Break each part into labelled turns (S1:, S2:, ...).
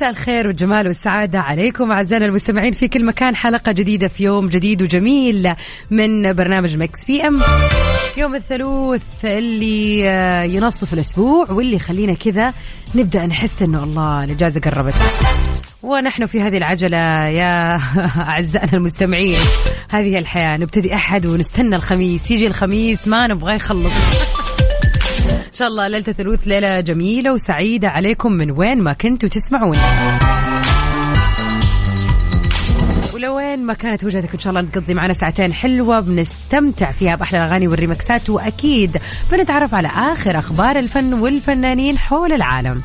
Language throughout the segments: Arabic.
S1: مساء الخير والجمال والسعادة عليكم أعزائنا المستمعين في كل مكان. حلقة جديدة في يوم جديد وجميل من برنامج مكس في أم. يوم الثلاث اللي آه، ينصف الأسبوع واللي يخلينا كذا نبدأ نحس إنه الله الإجازة قربت. ونحن في هذه العجلة يا أعزائنا المستمعين. هذه الحياة نبتدي أحد ونستنى الخميس. يجي الخميس ما نبغى يخلص. شاء الله ليلة الثلاث ليلة جميلة وسعيدة عليكم من وين ما كنتوا تسمعون ولو وين ما كانت وجهتك إن شاء الله نقضي معنا ساعتين حلوة بنستمتع فيها بأحلى الأغاني والريمكسات وأكيد بنتعرف على آخر أخبار الفن والفنانين حول العالم.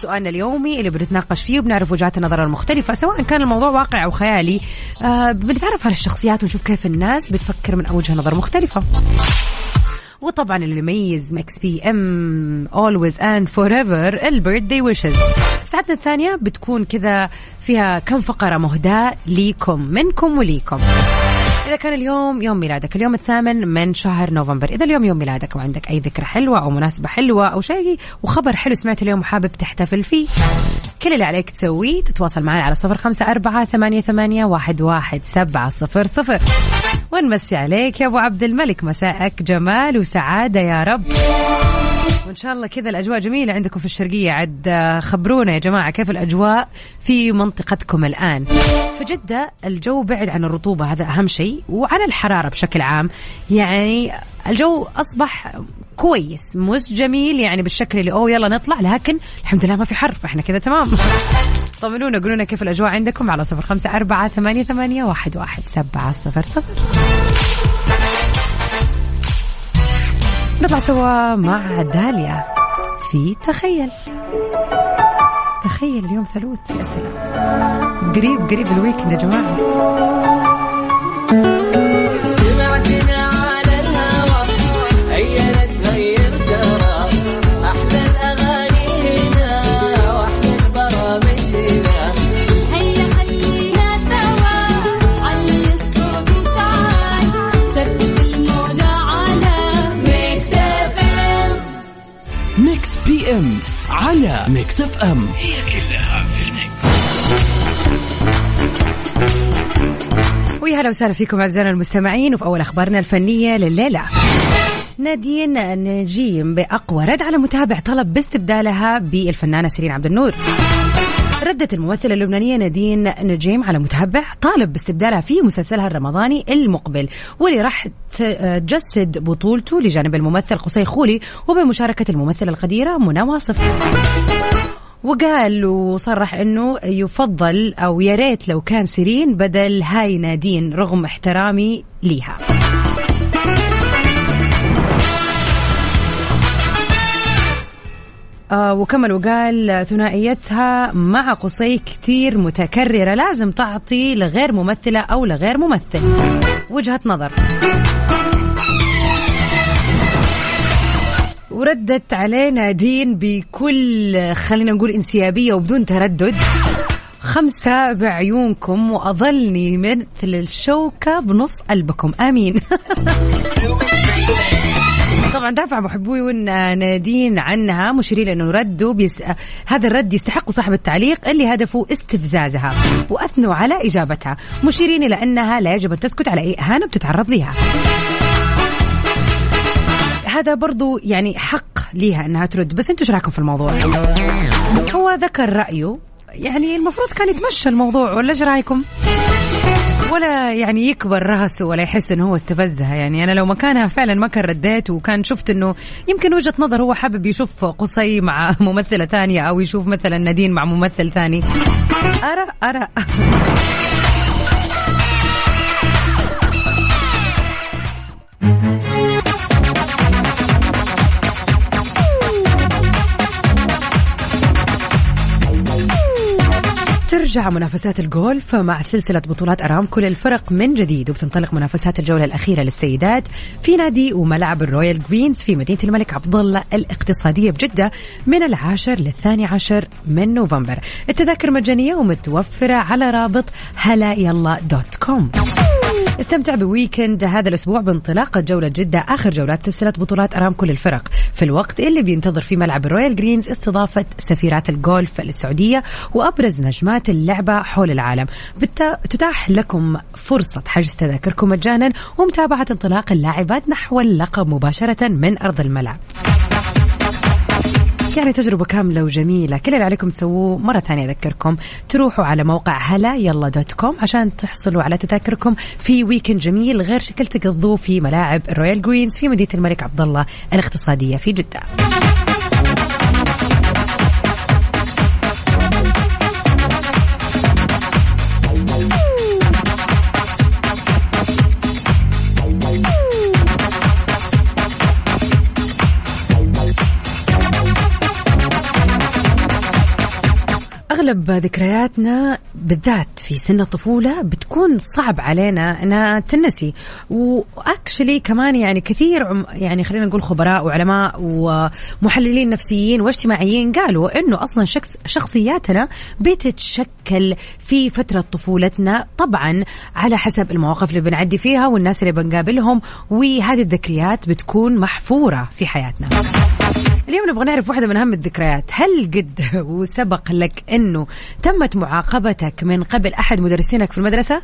S1: سؤالنا اليومي اللي بنتناقش فيه وبنعرف وجهات النظر المختلفة سواء كان الموضوع واقعي أو خيالي آه بنتعرف على الشخصيات ونشوف كيف الناس بتفكر من وجهة نظر مختلفة. وطبعا اللي يميز Mix PM always and forever ال birthday wishes ساعتنا الثانية بتكون كذا فيها كم فقرة مهداة ليكم منكم وليكم. إذا كان اليوم يوم ميلادك اليوم الثامن من شهر نوفمبر. إذا اليوم يوم ميلادك وعندك أي ذكرى حلوة أو مناسبة حلوة أو شيء وخبر حلو سمعته اليوم وحابب تحتفل فيه كل اللي عليك تسويه تتواصل معنا على صفر خمسة أربعة ثمانية, ثمانية واحد, واحد سبعة صفر صفر. ونمسي عليك يا أبو عبد الملك. مساءك جمال وسعادة يا رب. وإن شاء الله كذا الأجواء جميلة عندكم في الشرقية. عد آه، خبرونا يا جماعة كيف الأجواء في منطقتكم الآن. في جدة الجو بعد عن الرطوبة هذا أهم شيء وعن الحرارة بشكل عام. يعني الجو أصبح كويس مش جميل يعني بالشكل اللي أوه يلا نطلع. لكن الحمد لله ما في حر فإحنا كذا تمام. طمنونا قولوا لنا كيف الأجواء عندكم على صفر خمسة أربعة ثمانية ثمانية واحد واحد سبعة صفر صفر. نطلع سوا مع داليا في تخيل. تخيل اليوم ثلوث يا سلام قريب قريب الويكند يا
S2: جماعة. على ميكس اف ام
S3: هي كلها في ال mix.
S1: ويا هلا وسهلا فيكم أعزائنا المستمعين وفي أول أخبارنا الفنية لليلة. نادين نجيم بأقوى رد على متابع طلب باستبدالها بالفنانة سيرين عبد النور. ردت الممثلة اللبنانية نادين نجيم على متابع طالب باستبدالها في مسلسلها الرمضاني المقبل واللي راح تجسد بطولته لجانب الممثل قصي خولي وبمشاركة الممثلة القديرة منى واصف. وقال وصرح إنه يفضل أو يا ريت لو كان سيرين بدل هاي نادين رغم احترامي ليها. وكمل وقال ثنائيتها مع قصي كثير متكررة. لازم تعطي لغير ممثلة أو لغير ممثل. وجهة نظر. وردت علينا دين بكل خلينا نقول انسيابية وبدون تردد. خمسة بعيونكم وأظلني مثل الشوكة بنص قلبكم. آمين. طبعا دافع محبوي نادين عنها مشيرين انه ردوا بيس... هذا الرد يستحق صاحب التعليق اللي هدفه استفزازها وأثنوا على إجابتها مشيرين إلى أنها لا يجب أن تسكت على أي أهانة بتتعرض لها هذا برضو يعني حق ليها أنها ترد بس أنتوا إيش رأيكم في الموضوع؟ هو ذكر رأيه يعني المفروض كان يتمشى الموضوع ولا إيش رأيكم؟ ولا يعني يكبر رأسه ولا يحس إنه هو استفزها يعني أنا لو مكانها فعلا ما كان رديت وكان شفت إنه يمكن وجهة نظر هو حابب يشوف قصي مع ممثلة ثانية أو يشوف مثلا نادين مع ممثل ثاني. أرى أرى. ترجع منافسات الجولف مع سلسلة بطولات أرامكو للفرق من جديد وبتنطلق منافسات الجولة الأخيرة للسيدات في نادي وملعب Royal Greens في مدينة الملك عبد الله الاقتصادية بجدة من العاشر للثاني عشر من نوفمبر. التذاكر مجانية ومتوفرة على رابط هلا يلا dot com. استمتع ب weekend هذا الأسبوع بانطلاقه جولة جدة آخر جولات سلسلة بطولات أرامكو للفرق. في الوقت اللي بينتظر في ملعب Royal Greens استضافة سفيرات الجولف للسعوديه وأبرز نجمات اللعبة حول العالم. تتاح لكم فرصة حجز تذاكركم مجانا ومتابعة انطلاق اللاعبات نحو اللقب مباشرة من أرض الملعب. يعني تجربة كاملة وجميلة. كل اللي عليكم تسووه مرة ثانية أذكركم. تروحوا على موقع هلا يلا dot com عشان تحصلوا على تذاكركم في weekend جميل غير شكل تقضوه في ملاعب Royal Greens في مدينة الملك عبد الله الاقتصادية في جدة. اغلب ذكرياتنا بالذات في سن الطفولة بتكون صعب علينا انها تنسي. وأكشلي كمان يعني كثير يعني خلينا نقول خبراء وعلماء ومحللين نفسيين واجتماعيين قالوا إنه أصلا شخص شخصياتنا بتتشكل في فترة طفولتنا طبعا على حسب المواقف اللي بنعدي فيها والناس اللي بنقابلهم وهذه الذكريات بتكون محفورة في حياتنا. اليوم نبغى نعرف واحدة من أهم الذكريات. هل قد وسبق لك أنه تمت معاقبتك من قبل أحد مدرسينك في المدرسة؟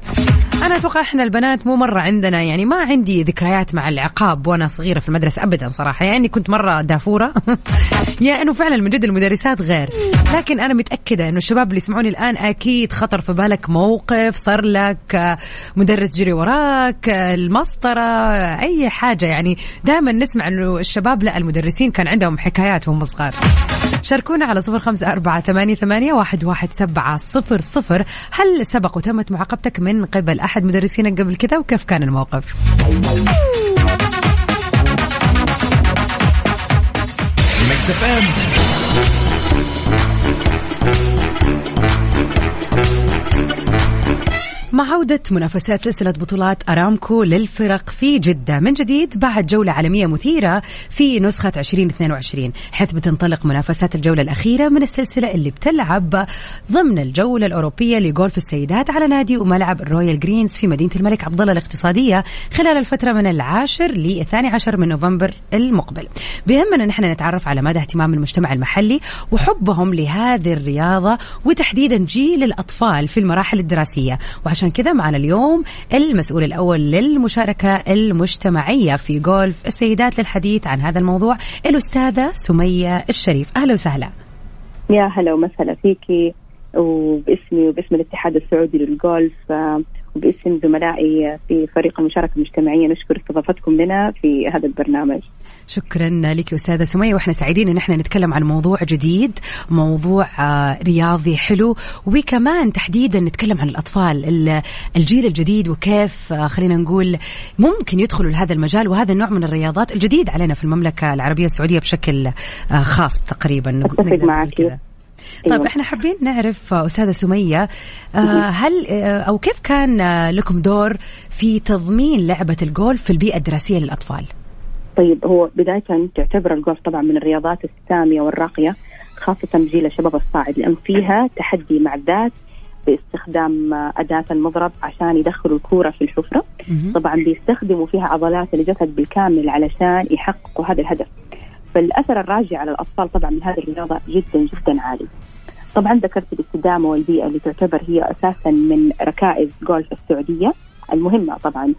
S1: أنا أتوقع إحنا البنات مو مرة عندنا يعني ما عندي ذكريات مع العقاب وأنا صغيرة في المدرسة أبدا صراحة. يعني كنت مرة دافورة. يا أنه فعلا من جد المدرسات غير. لكن أنا متأكدة أنه الشباب اللي يسمعوني الآن أكيد خطر في بالك موقف صار لك آه، مدرس جري وراك آه، المسطرة أي حاجة. يعني دائما نسمع أنه الشباب لا المدرسين كان عندهم حكايات وهم صغار شاركونا على صفر خمسة أربعة ثمانية, ثمانية واحد, واحد سبعة صفر صفر. هل سبق وتمت معاقبتك من قبل أحد مدرسينك قبل كذا وكيف كان الموقف؟ مع عودة منافسات سلسلة بطولات أرامكو للفرق في جدة. من جديد بعد جولة عالمية مثيرة في نسخة 2022 حيث بتنطلق منافسات الجولة الأخيرة من السلسلة اللي بتلعب ضمن الجولة الأوروبية لجولف السيدات على نادي وملعب Royal Greens في مدينة الملك عبد الله الاقتصادية خلال الفترة من العاشر للثاني عشر من نوفمبر المقبل. بيهمنا نحن نتعرف على مدى اهتمام المجتمع المحلي وحبهم لهذه الرياضة وتحديدا جيل الأطفال في المراحل الدراسية. وعشان كذا معنا اليوم المسؤول الأول للمشاركة المجتمعية في جولف السيدات للحديث عن هذا الموضوع الأستاذة سمية الشريف. أهلا وسهلا.
S4: يا هلا ومسهلا فيكي وباسمي وباسم الاتحاد السعودي للجولف وباسم زملائي في فريق المشاركة المجتمعية. نشكر استضافتكم لنا في هذا البرنامج.
S1: شكرا لك أستاذة سمية. وإحنا سعيدين إن إحنا نتكلم عن موضوع جديد موضوع آه، رياضي حلو وكمان تحديدا نتكلم عن الأطفال ال- الجيل الجديد وكيف آه، خلينا نقول ممكن يدخلوا لهذا المجال وهذا النوع من الرياضات الجديد علينا في المملكة العربية السعودية بشكل آه، خاص تقريبا. نقول
S4: معك.
S1: طيب
S4: أيوة.
S1: إحنا حابين نعرف أستاذة سمية آه، هل آه، أو كيف كان آه، لكم دور في تضمين لعبة الجولف في البيئة الدراسية للأطفال؟
S4: طيب هو بداية تعتبر الجولف طبعا من الرياضات السامية والراقية خاصة بجيل الشباب الصاعد لأن فيها تحدي مع الذات باستخدام أداة المضرب عشان يدخلوا الكورة في الحفرة. طبعا بيستخدموا فيها عضلات الجسد بالكامل علشان يحققوا هذا الهدف فالأثر الراجع على الأطفال طبعا من هذه الرياضة جدا جدا عالي. طبعا ذكرت الاستدامة والبيئة اللي تعتبر هي أساسا من ركائز جولف السعودية المهمة طبعا.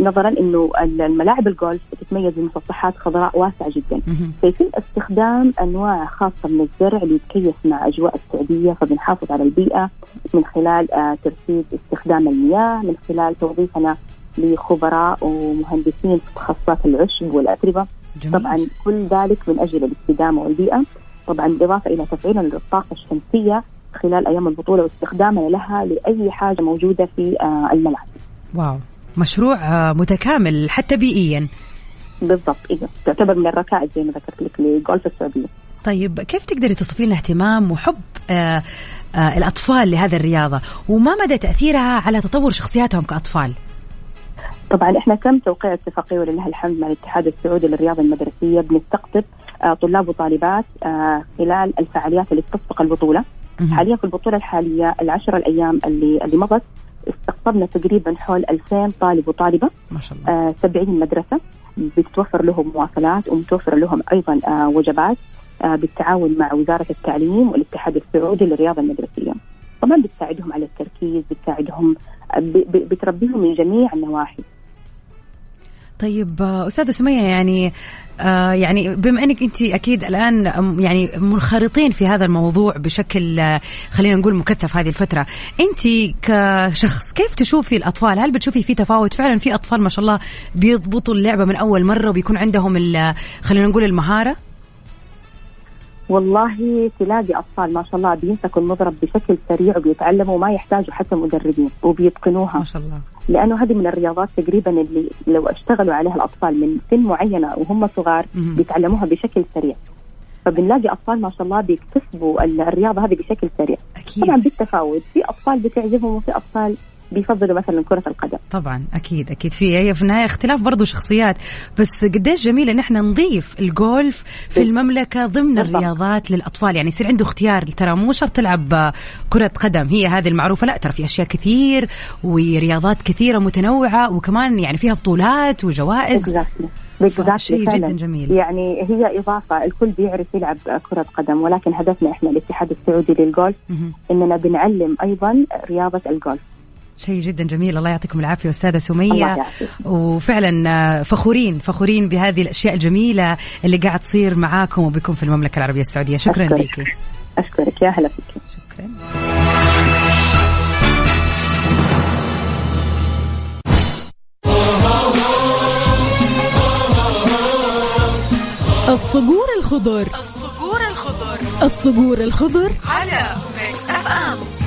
S4: نظرا إنه الملاعب الجولف تتميز بمسطحات خضراء واسعة جدا. فيتم استخدام أنواع خاصة من الزرع ليتكيف مع أجواء السعودية فبنحافظ على البيئة من خلال آه، ترشيد استخدام المياه من خلال توظيفنا لخبراء ومهندسين في تخصصات العشب والأتربة.
S1: جميل.
S4: طبعا كل ذلك من أجل الاستدامة والبيئة. طبعا بالإضافة إلى تفعيلنا للطاقة الشمسية خلال أيام البطولة واستخدامنا لها لأي حاجة موجودة في آه، الملعب.
S1: واو. مشروع آه، متكامل حتى بيئيا.
S4: بالضبط أيوه تعتبر من الركائز زي ما ذكرت لك لجولف السعودية.
S1: طيب كيف تقدري توصفي لنا اهتمام وحب آه آه الأطفال لهذه الرياضة؟ وما مدى تأثيرها على تطور شخصياتهم كأطفال؟
S4: طبعا إحنا تم توقيع اتفاقية ولله الحمد مع الاتحاد السعودي للرياضة المدرسية بنستقطب آه، طلاب وطالبات آه، خلال الفعاليات اللي تسبق
S1: البطولة.
S4: حاليا في البطولة الحالية العشر الأيام اللي اللي مضت استقطبنا تقريبا حول 2000 طالب وطالبة
S1: ما شاء الله
S4: آه، 70 مدرسة بتتوفر لهم مواصلات ومتوفر لهم أيضا آه، وجبات آه، بالتعاون مع وزارة التعليم والاتحاد السعودي للرياضة المدرسية. طبعا بتساعدهم على التركيز، بتساعدهم بتربيهم من جميع النواحي.
S1: طيب آه، أستاذة سمية يعني آه يعني بما أنك أنت أكيد الآن أم، يعني منخرطين في هذا الموضوع بشكل آه، خلينا نقول مكثف هذه الفترة أنت كشخص كيف تشوفي الأطفال؟ هل بتشوفي في تفاوت؟ فعلا في أطفال ما شاء الله بيضبطوا اللعبة من أول مرة وبيكون عندهم ال- خلينا نقول المهارة؟
S4: والله تلاقي أطفال ما شاء الله بيمسكوا المضرب بشكل سريع وبيتعلموا ما يحتاجوا حتى مدربين وبيتقنوها
S1: ما شاء الله
S4: لأنه هذه من الرياضات تقريبا اللي لو اشتغلوا عليها الأطفال من سن معينة وهم صغار. بيتعلموها بشكل سريع. فبنلاقي أطفال ما شاء الله بيكتسبوا ال- الرياضة هذه بشكل سريع.
S1: أكيد
S4: طبعا بالتفاوت في أطفال بتعجبهم وفي أطفال بيفضلوا مثلا كرة القدم.
S1: طبعا أكيد أكيد في هي في النهايه اختلاف برضو شخصيات بس قديش جميل إن إحنا نضيف الجولف في المملكة ضمن
S4: بالضبط.
S1: الرياضات للأطفال يعني يصير عنده اختيار ترى مو شرط تلعب كرة قدم هي هذه المعروفة لا ترى في أشياء كثير ورياضات كثيرة متنوعة وكمان يعني فيها بطولات وجوائز شيء جدا جميل.
S4: يعني هي إضافة الكل بيعرف يلعب كرة قدم ولكن هدفنا إحنا الاتحاد السعودي للجولف. إننا بنعلم أيضا رياضة الجولف.
S1: شيء جدا جميل. الله يعطيكم العافية أستاذة
S4: الله
S1: سميه
S4: يعافيك.
S1: وفعلا آه، فخورين فخورين بهذه الأشياء الجميلة اللي قاعد تصير معاكم وبكم في المملكة العربية السعودية. شكرا
S4: أشكرك.
S1: لك
S4: أشكرك. يا هلا فيك.
S1: شكرا.
S5: الصقور الخضر. الصقور الخضر. الصقور الخضر.
S1: على Mix FM.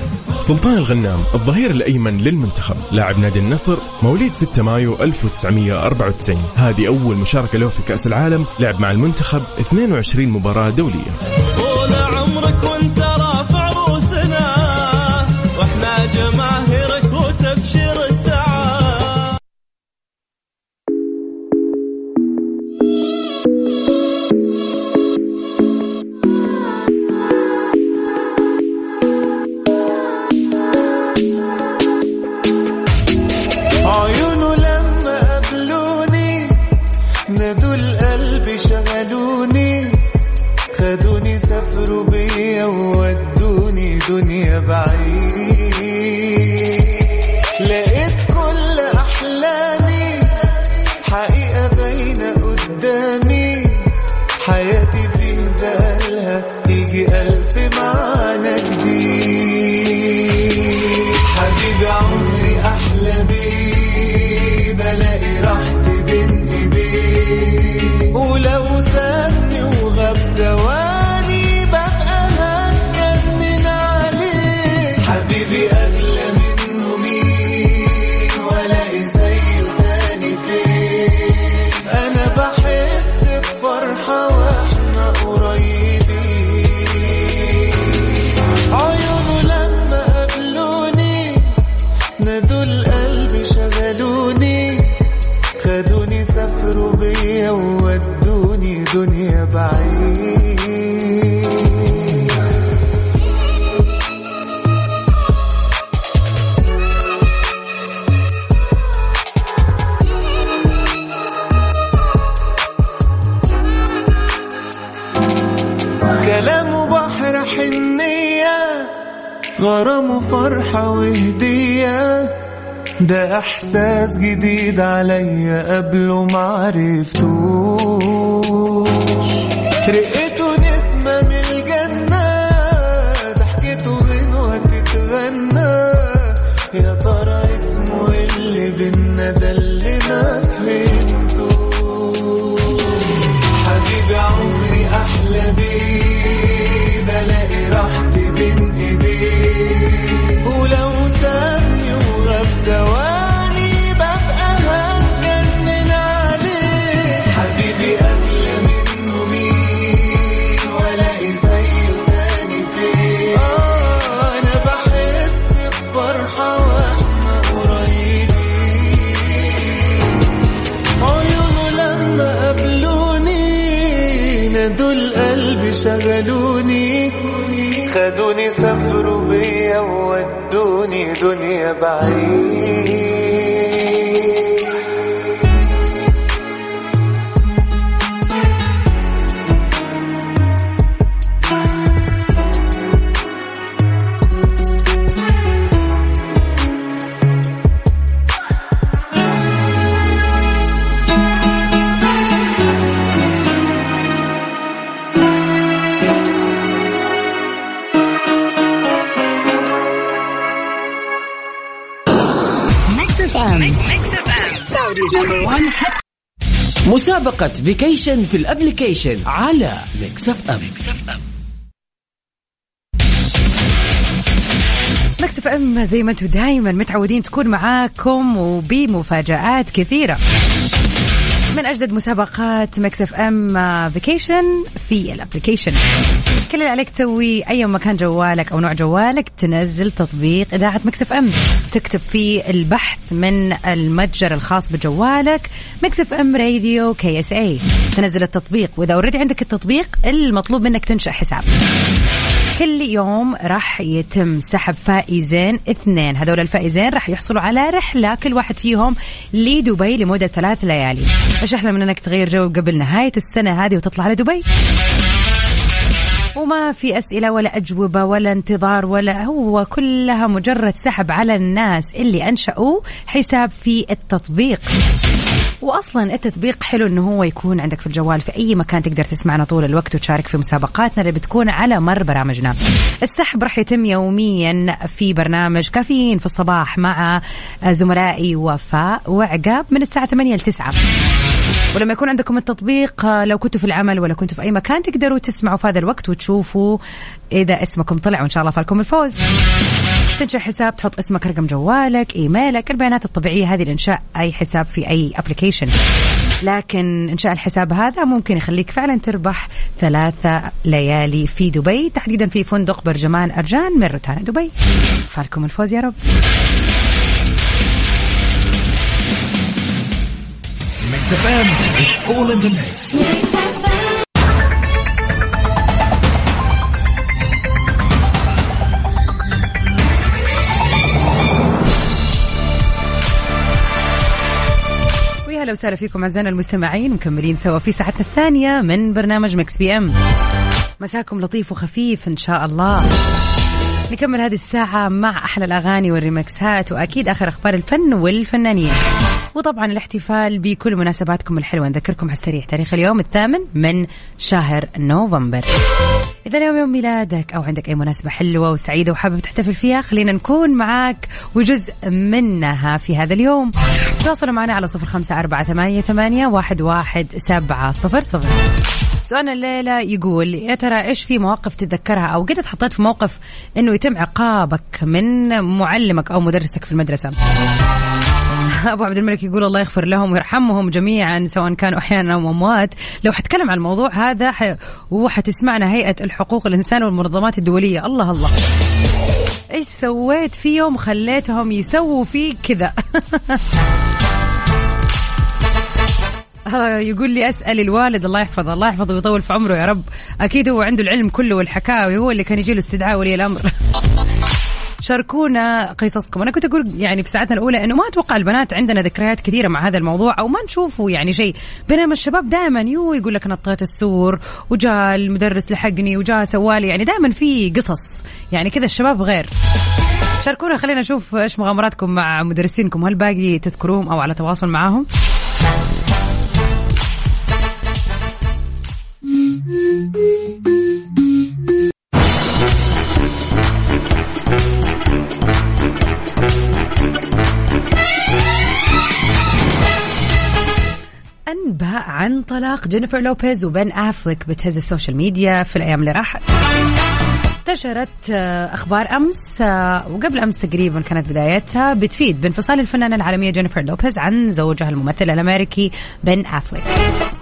S6: سلطان الغنام الظهير الأيمن للمنتخب لاعب نادي النصر مواليد 6 مايو 1994 هذه أول مشاركة له في كأس العالم لعب مع المنتخب 22 مباراة دولية.
S7: طول عمرك وانت ده احساس جديد عليا قبله معرفتوش رقته
S8: مسابقة فيكيشن في الابليكيشن على Mix
S1: FM Mix FM زي ما أنتم دائما متعودين تكون معاكم وبمفاجآت كثيرة. من أجدد مسابقات Mix FM vacation في ال application كل اللي عليك تسوي أي مكان جوالك أو نوع جوالك تنزل تطبيق إذاعة Mix FM. تكتب فيه البحث من المتجر الخاص بجوالك Mix FM Radio KSA تنزل التطبيق. وإذا already عندك التطبيق المطلوب منك تنشأ حساب. كل يوم راح يتم سحب فائزين اثنين. هذول الفائزين راح يحصلوا على رحلة كل واحد فيهم لدبي لمدة ثلاث ليالي. إيش أحلى من إنك تغير جو قبل نهاية السنة هذه وتطلع لدبي؟ وما في أسئلة ولا أجوبة ولا انتظار ولا هو كلها مجرد سحب على الناس اللي أنشأوا حساب في التطبيق. واصلا التطبيق حلو إنه هو يكون عندك في الجوال في أي مكان تقدر تسمعنا طول الوقت وتشارك في مسابقاتنا اللي بتكون على مر برامجنا. السحب راح يتم يوميا في برنامج كافيين في الصباح مع زملائي وفاء وعقاب من الساعة 8 ل 9. ولما يكون عندكم التطبيق لو كنتوا في العمل ولا كنتوا في أي مكان تقدروا تسمعوا في هذا الوقت وتشوفوا إذا اسمكم طلع وإن شاء الله فالكم الفوز. تنشئ حساب تحط اسمك رقم جوالك إيميلك. البيانات الطبيعية هذه لانشاء أي حساب في أي ابلكيشن لكن إنشاء الحساب هذا ممكن يخليك فعلا تربح ثلاثة ليالي في دبي. تحديدا في فندق برجمان أرجان من روتانا دبي. فالكم الفوز يا رب.
S3: It's all in the mix.
S1: وسهلا فيكم أعزائنا المستمعين مكملين سوا في ساعتنا الثانية من برنامج Mix PM مساكم لطيف وخفيف إن شاء الله. نكمل هذه الساعة مع أحلى الأغاني والريمكسات وأكيد آخر أخبار الفن والفنانين. وطبعا الاحتفال بكل مناسباتكم الحلوة. نذكركم على السريع تاريخ اليوم الثامن من شهر نوفمبر. إذا اليوم يوم ميلادك أو عندك أي مناسبة حلوة وسعيدة وحابب تحتفل فيها خلينا نكون معاك وجزء منها في هذا اليوم. تواصلوا معنا على صفر خمسة أربعة ثمانية, ثمانية واحد, واحد سبعة صفر صفر. سؤالنا الليلة يقول يا ترى إيش في مواقف تتذكرها أو قد تحطيت في موقف إنه يتم عقابك من معلمك أو مدرسك في المدرسة؟ أبو عبد الملك يقول الله يغفر لهم ويرحمهم جميعا سواء كانوا أحيانا أو أموات. لو حتكلم عن الموضوع هذا. وحتسمعنا هيئة الحقوق الإنسان والمنظمات الدولية. الله الله. إيش سويت فيهم خليتهم يسووا فيك كذا؟ يقول لي أسأل الوالد الله يحفظه. الله يحفظه ويطول في عمره يا رب. أكيد هو عنده العلم كله والحكاوي هو اللي كان يجي له استدعاء ولي الأمر. شاركونا قصصكم. أنا كنت أقول يعني في ساعتنا الأولى إنه ما أتوقع البنات عندنا ذكريات كثيرة مع هذا الموضوع أو ما نشوفه يعني شيء. بينما الشباب دائما يو يقول لك نطيت السور وجاء المدرس لحقني وجاء سوالي. يعني دائما في قصص. يعني كذا الشباب غير. شاركونا. خلينا نشوف إيش مغامراتكم مع مدرسينكم. هل باقي تذكروهم أو على تواصل معاهم؟ انباء عن طلاق جينيفر لوبيز وبن أفليك بتهز ال social media في الأيام اللي راحت. انتشرت آه، أخبار أمس آه، وقبل أمس تقريبا كانت بدايتها بتفيد بانفصال الفنانة العالمية جينيفر لوبيز عن زوجها الممثل الأمريكي بن أفليك.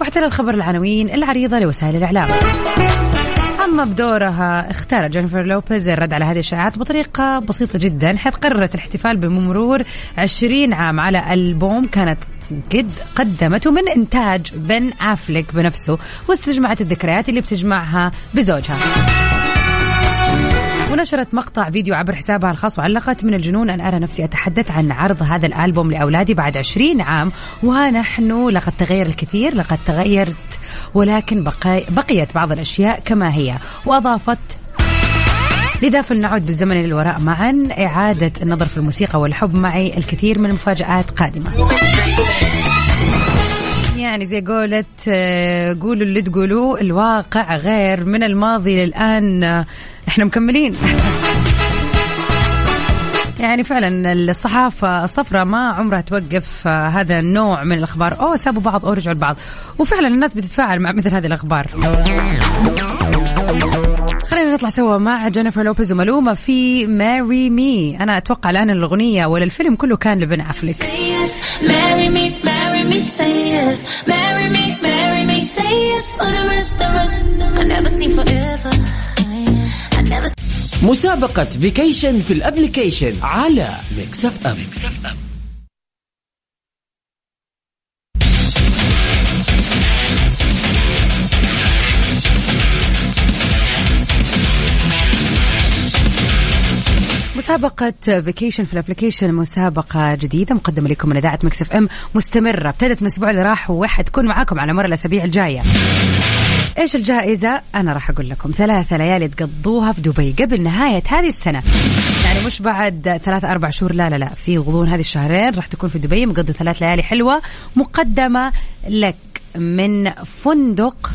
S1: واحتل الخبر العناوين العريضة لوسائل الإعلام. أما بدورها اختارت جينيفر لوبيز الرد على هذه الشائعات بطريقة بسيطة جدا حيث قررت الاحتفال بمرور 20 عام على ألبوم كانت قد قدمته من إنتاج بن أفليك بنفسه واستجمعت الذكريات اللي بتجمعها بزوجها. ونشرت مقطع فيديو عبر حسابها الخاص وعلقت من الجنون أن أرى نفسي أتحدث عن عرض هذا الألبوم لأولادي بعد عشرين عام ونحن لقد تغير الكثير لقد تغيرت ولكن بقي بقيت بعض الأشياء كما هي. وأضافت لذا فلنعود بالزمن للوراء معا. إعادة النظر في الموسيقى والحب معي الكثير من المفاجآت قادمة. يعني زي قولت آه، قولوا اللي تقولوه الواقع غير من الماضي للآن. إحنا مكملين. يعني فعلا الصحافة الصفراء ما عمرها توقف آه، هذا النوع من الأخبار. أوه سابوا بعض أو رجعوا لبعض. وفعلا الناس بتتفاعل مع مثل هذه الأخبار. خلينا نطلع سوا مع جينيفر لوبيز ومالوما في Marry Me. أنا أتوقع الآن الأغنية ولا الفيلم كله كان لبن
S9: never
S8: مسابقة vacation في ال application على Mix FM
S1: مسابقة vacation في ال application مسابقة جديدة مقدمة لكم من إذاعة Mix FM مستمرة. ابتدت من الأسبوع اللي راح وحتكون معاكم على مر الأسابيع الجاية. إيش الجائزة؟ أنا راح أقول لكم. ثلاثة ليالي تقضوها في دبي قبل نهاية هذه السنة. يعني مش بعد ثلاث أربع شهور لا لا لا. في غضون هذه الشهرين راح تكون في دبي مقضي ثلاث ليالي حلوة مقدمة لك من فندق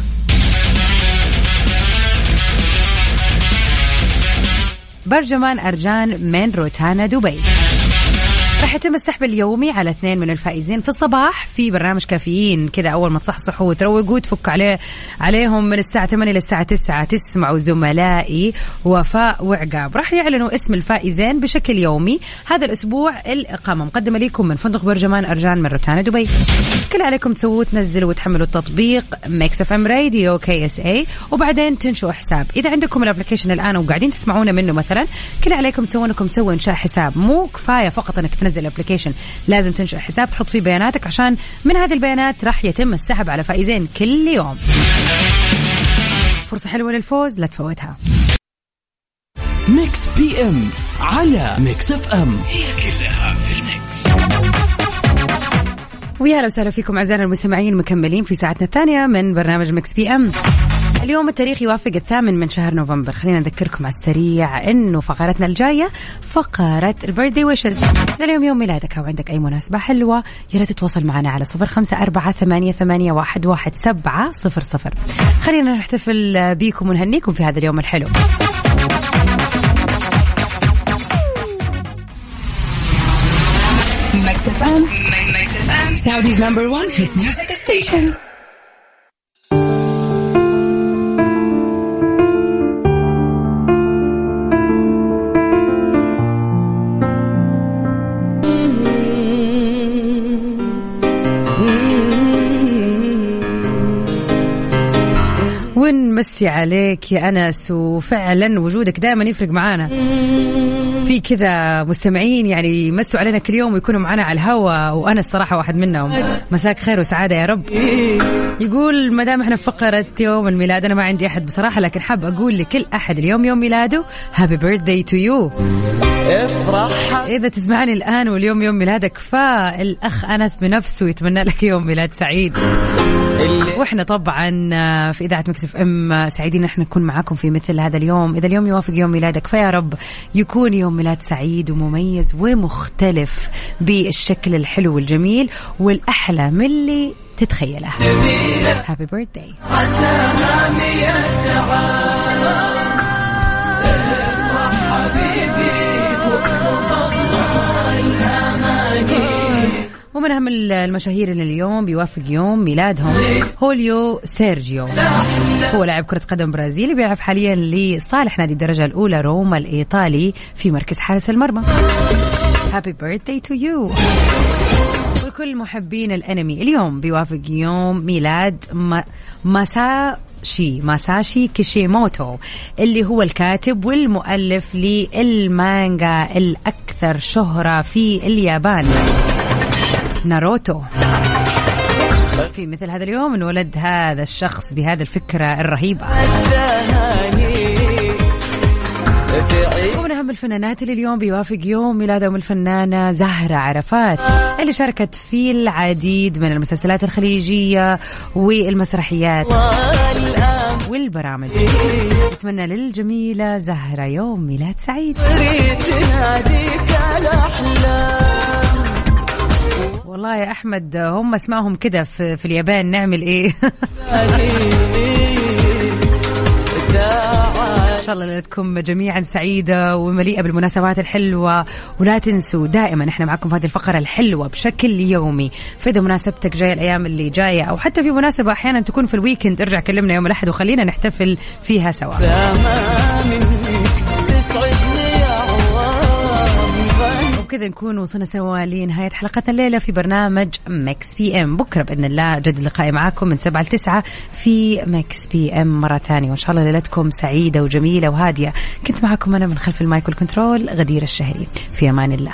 S1: برجمان أرجان من روتانا دبي. راح يتم السحب اليومي على اثنين من الفائزين في الصباح في برنامج كافيين. كذا أول ما تصحصحوا وتروقوا وتفكوا عليه عليهم من الساعة 8 للساعه 9 تسمعوا زملائي وفاء وعقاب. راح يعلنوا اسم الفائزين بشكل يومي هذا الأسبوع الإقامة. مقدمة لكم من فندق برجمان أرجان من روتانا دبي. كل عليكم تسووه تنزلوا وتحملوا التطبيق Mix FM Radio KSA وبعدين تنشئوا حساب. إذا عندكم ال application الآن وقاعدين تسمعونا منه مثلا كل عليكم تسوونه انكم تسووا انشاء حساب. مو كفاية فقط إنك تنزل ال application لازم تنشئ حساب تحط فيه بياناتك عشان من هذه البيانات راح يتم السحب على فائزين كل يوم. فرصة حلوة للفوز لا تفوتها.
S8: Mix PM على Mix FM
S1: ويا أهلا وسهلا فيكم أعزائنا المستمعين مكملين في ساعتنا الثانية من برنامج Mix PM اليوم التاريخ يوافق الثامن من شهر نوفمبر. خلينا نذكركم على السريع إنه فقرتنا الجاية فقرة ال birthday wishes. اليوم يوم ميلادك أو عندك أي مناسبة حلوة يا ريت تتواصل معنا على صفر خمسة أربعة ثمانية, ثمانية واحد, واحد سبعة صفر صفر. خلينا نحتفل بيكم ونهنيكم في هذا اليوم الحلو.
S5: Saudi's number one hit music station.
S1: ونمسي عليك يا أنس وفعلا وجودك دائما يفرق معانا. في كذا مستمعين يعني يمسوا علينا كل يوم ويكونوا معنا على الهواء وأنا الصراحه واحد منهم. مساك خير وسعادة يا رب. يقول ما دام إحنا في فقرة يوم الميلاد أنا ما عندي أحد بصراحة لكن حاب أقول لكل أحد اليوم يوم ميلاده happy birthday to you إذا تسمعني الآن واليوم يوم ميلادك فالاخ أنس بنفسه يتمنى لك يوم ميلاد سعيد. وإحنا طبعا في إذاعة Mix FM دايم سعيدين إحنا نكون معاكم في مثل هذا اليوم. إذا اليوم يوافق يوم ميلادك فيا رب يكون يوم ميلاد سعيد ومميز ومختلف بالشكل الحلو والجميل والأحلى من اللي تتخيله. happy birthday ومن أهم المشاهير اللي اليوم بيوافق يوم ميلادهم هوليو سيرجيو. هو لاعب كرة قدم برازيلي بيلعب حاليا لصالح نادي الدرجة الأولى روما الإيطالي في مركز حارس المرمى. happy birthday to you ولكل محبين الأنمي اليوم بيوافق يوم ميلاد ما ماساشي ماساشي كيشيموتو اللي هو الكاتب والمؤلف للمانجا الأكثر شهرة في اليابان. ناروتو. في مثل هذا اليوم انولد هذا الشخص بهذه الفكرة الرهيبة. ومن أهم الفنانات اللي اليوم بيوافق يوم ميلادهم الفنانة زهرة عرفات اللي شاركت في العديد من المسلسلات الخليجية والمسرحيات والبرامج. نتمنى للجميلة زهرة يوم ميلاد سعيد. والله يا أحمد هم اسمائهم كده في, في اليابان نعمل إيه؟ إن شاء الله ليلتكم جميعا سعيدة ومليئة بالمناسبات الحلوة. ولا تنسوا دائما إحنا معكم في هذه الفقرة الحلوة بشكل يومي. فإذا مناسبتك جاية الأيام اللي جاية أو حتى في مناسبة أحيانا تكون في الويكند ارجع كلمنا يوم الأحد وخلينا نحتفل فيها سوا. وبكذا نكون وصلنا سوا لنهاية حلقتنا الليلة في برنامج Mix PM. بكرة بإذن الله يتجدد لقائي معاكم من سبعة لتسعة في Mix PM مرة ثانية. وإن شاء الله ليلتكم سعيدة وجميلة وهادية. كنت معاكم أنا من خلف ال mic وال control غدير الشهري. في أمان الله.